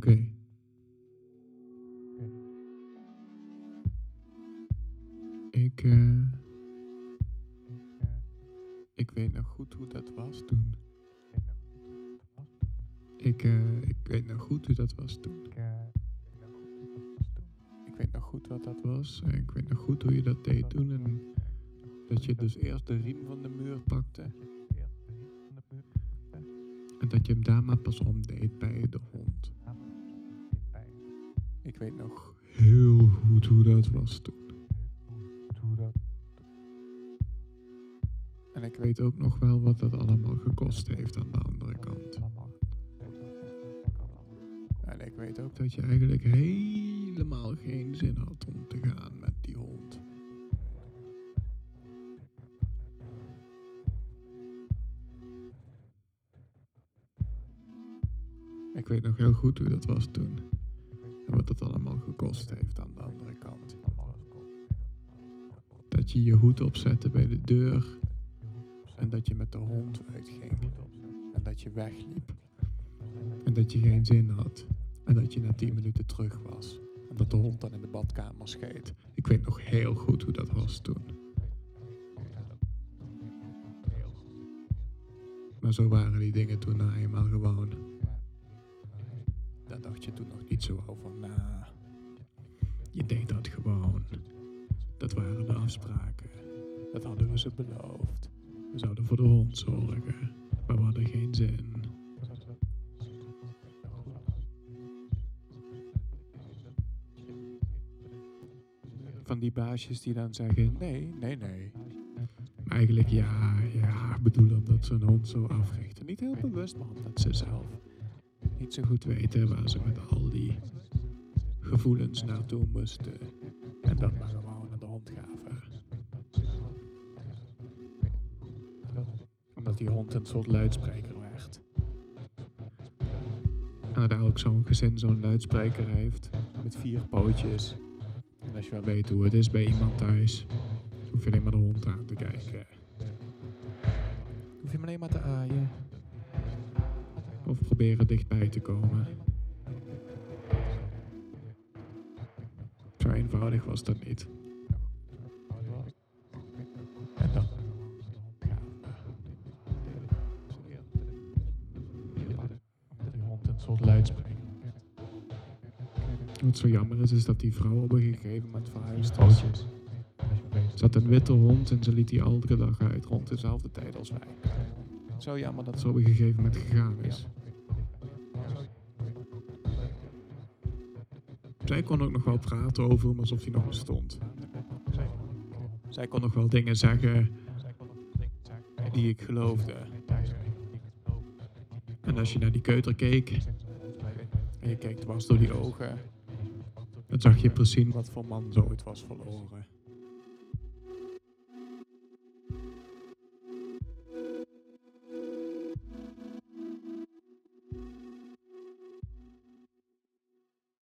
Oké. Ik, eh. Ik weet nog goed hoe dat was toen. Ik, eh. Ik weet nog goed hoe dat was toen. Ik weet nog goed wat dat was. en Ik weet nog goed hoe je dat deed toen. En dat je dus eerst de riem van de muur pakte. En dat je hem daar maar pas omdeed bij de hond. Weet nog heel goed hoe dat was toen. En ik weet ook nog wel wat dat allemaal gekost heeft aan de andere kant. En ik weet ook dat je eigenlijk helemaal geen zin had om te gaan met die hond. Ik weet nog heel goed hoe dat was toen. Wat dat allemaal gekost heeft aan de andere kant. Dat je je hoed opzette bij de deur. En dat je met de hond uitging. En dat je wegliep. En dat je geen zin had. En dat je na tien minuten terug was. En dat de hond dan in de badkamer scheet. Ik weet nog heel goed hoe dat was toen. Maar zo waren die dingen toen nou eenmaal gewoon. Dacht je toen nog niet zo over na. Je deed dat gewoon. Dat waren de afspraken. Dat hadden we ze beloofd. We zouden voor de hond zorgen. Maar we hadden geen zin. Van die baasjes die dan zeggen: nee, nee, nee. Eigenlijk ja, ja, bedoel omdat ze een hond zo africhten. Niet heel bewust, maar omdat ze zelf niet zo goed weten waar ze met al die gevoelens naartoe moesten. En dat maar gewoon naar de hond gaven. Omdat die hond een soort luidspreker werd. En dat elk zo'n gezin zo'n luidspreker heeft. Met vier pootjes. En als je wel weet hoe het is bij iemand thuis, hoef je alleen maar de hond aan te kijken. Hoef je hem alleen maar te aaien. Of proberen dichtbij te komen. Zo eenvoudig was dat niet. Wat zo jammer is, is dat die vrouw op een gegeven moment verhuisd was. Had een witte hond en ze liet die elke dag uit rond dezelfde tijd als wij. Zo jammer dat ze op een gegeven moment gegaan is. Zij kon ook nog wel praten over hem alsof hij nog bestond. Zij kon nog wel dingen zeggen die ik geloofde. En als je naar die keuter keek en je keek dwars door die ogen, dan zag je precies wat voor man zo ooit was verloren.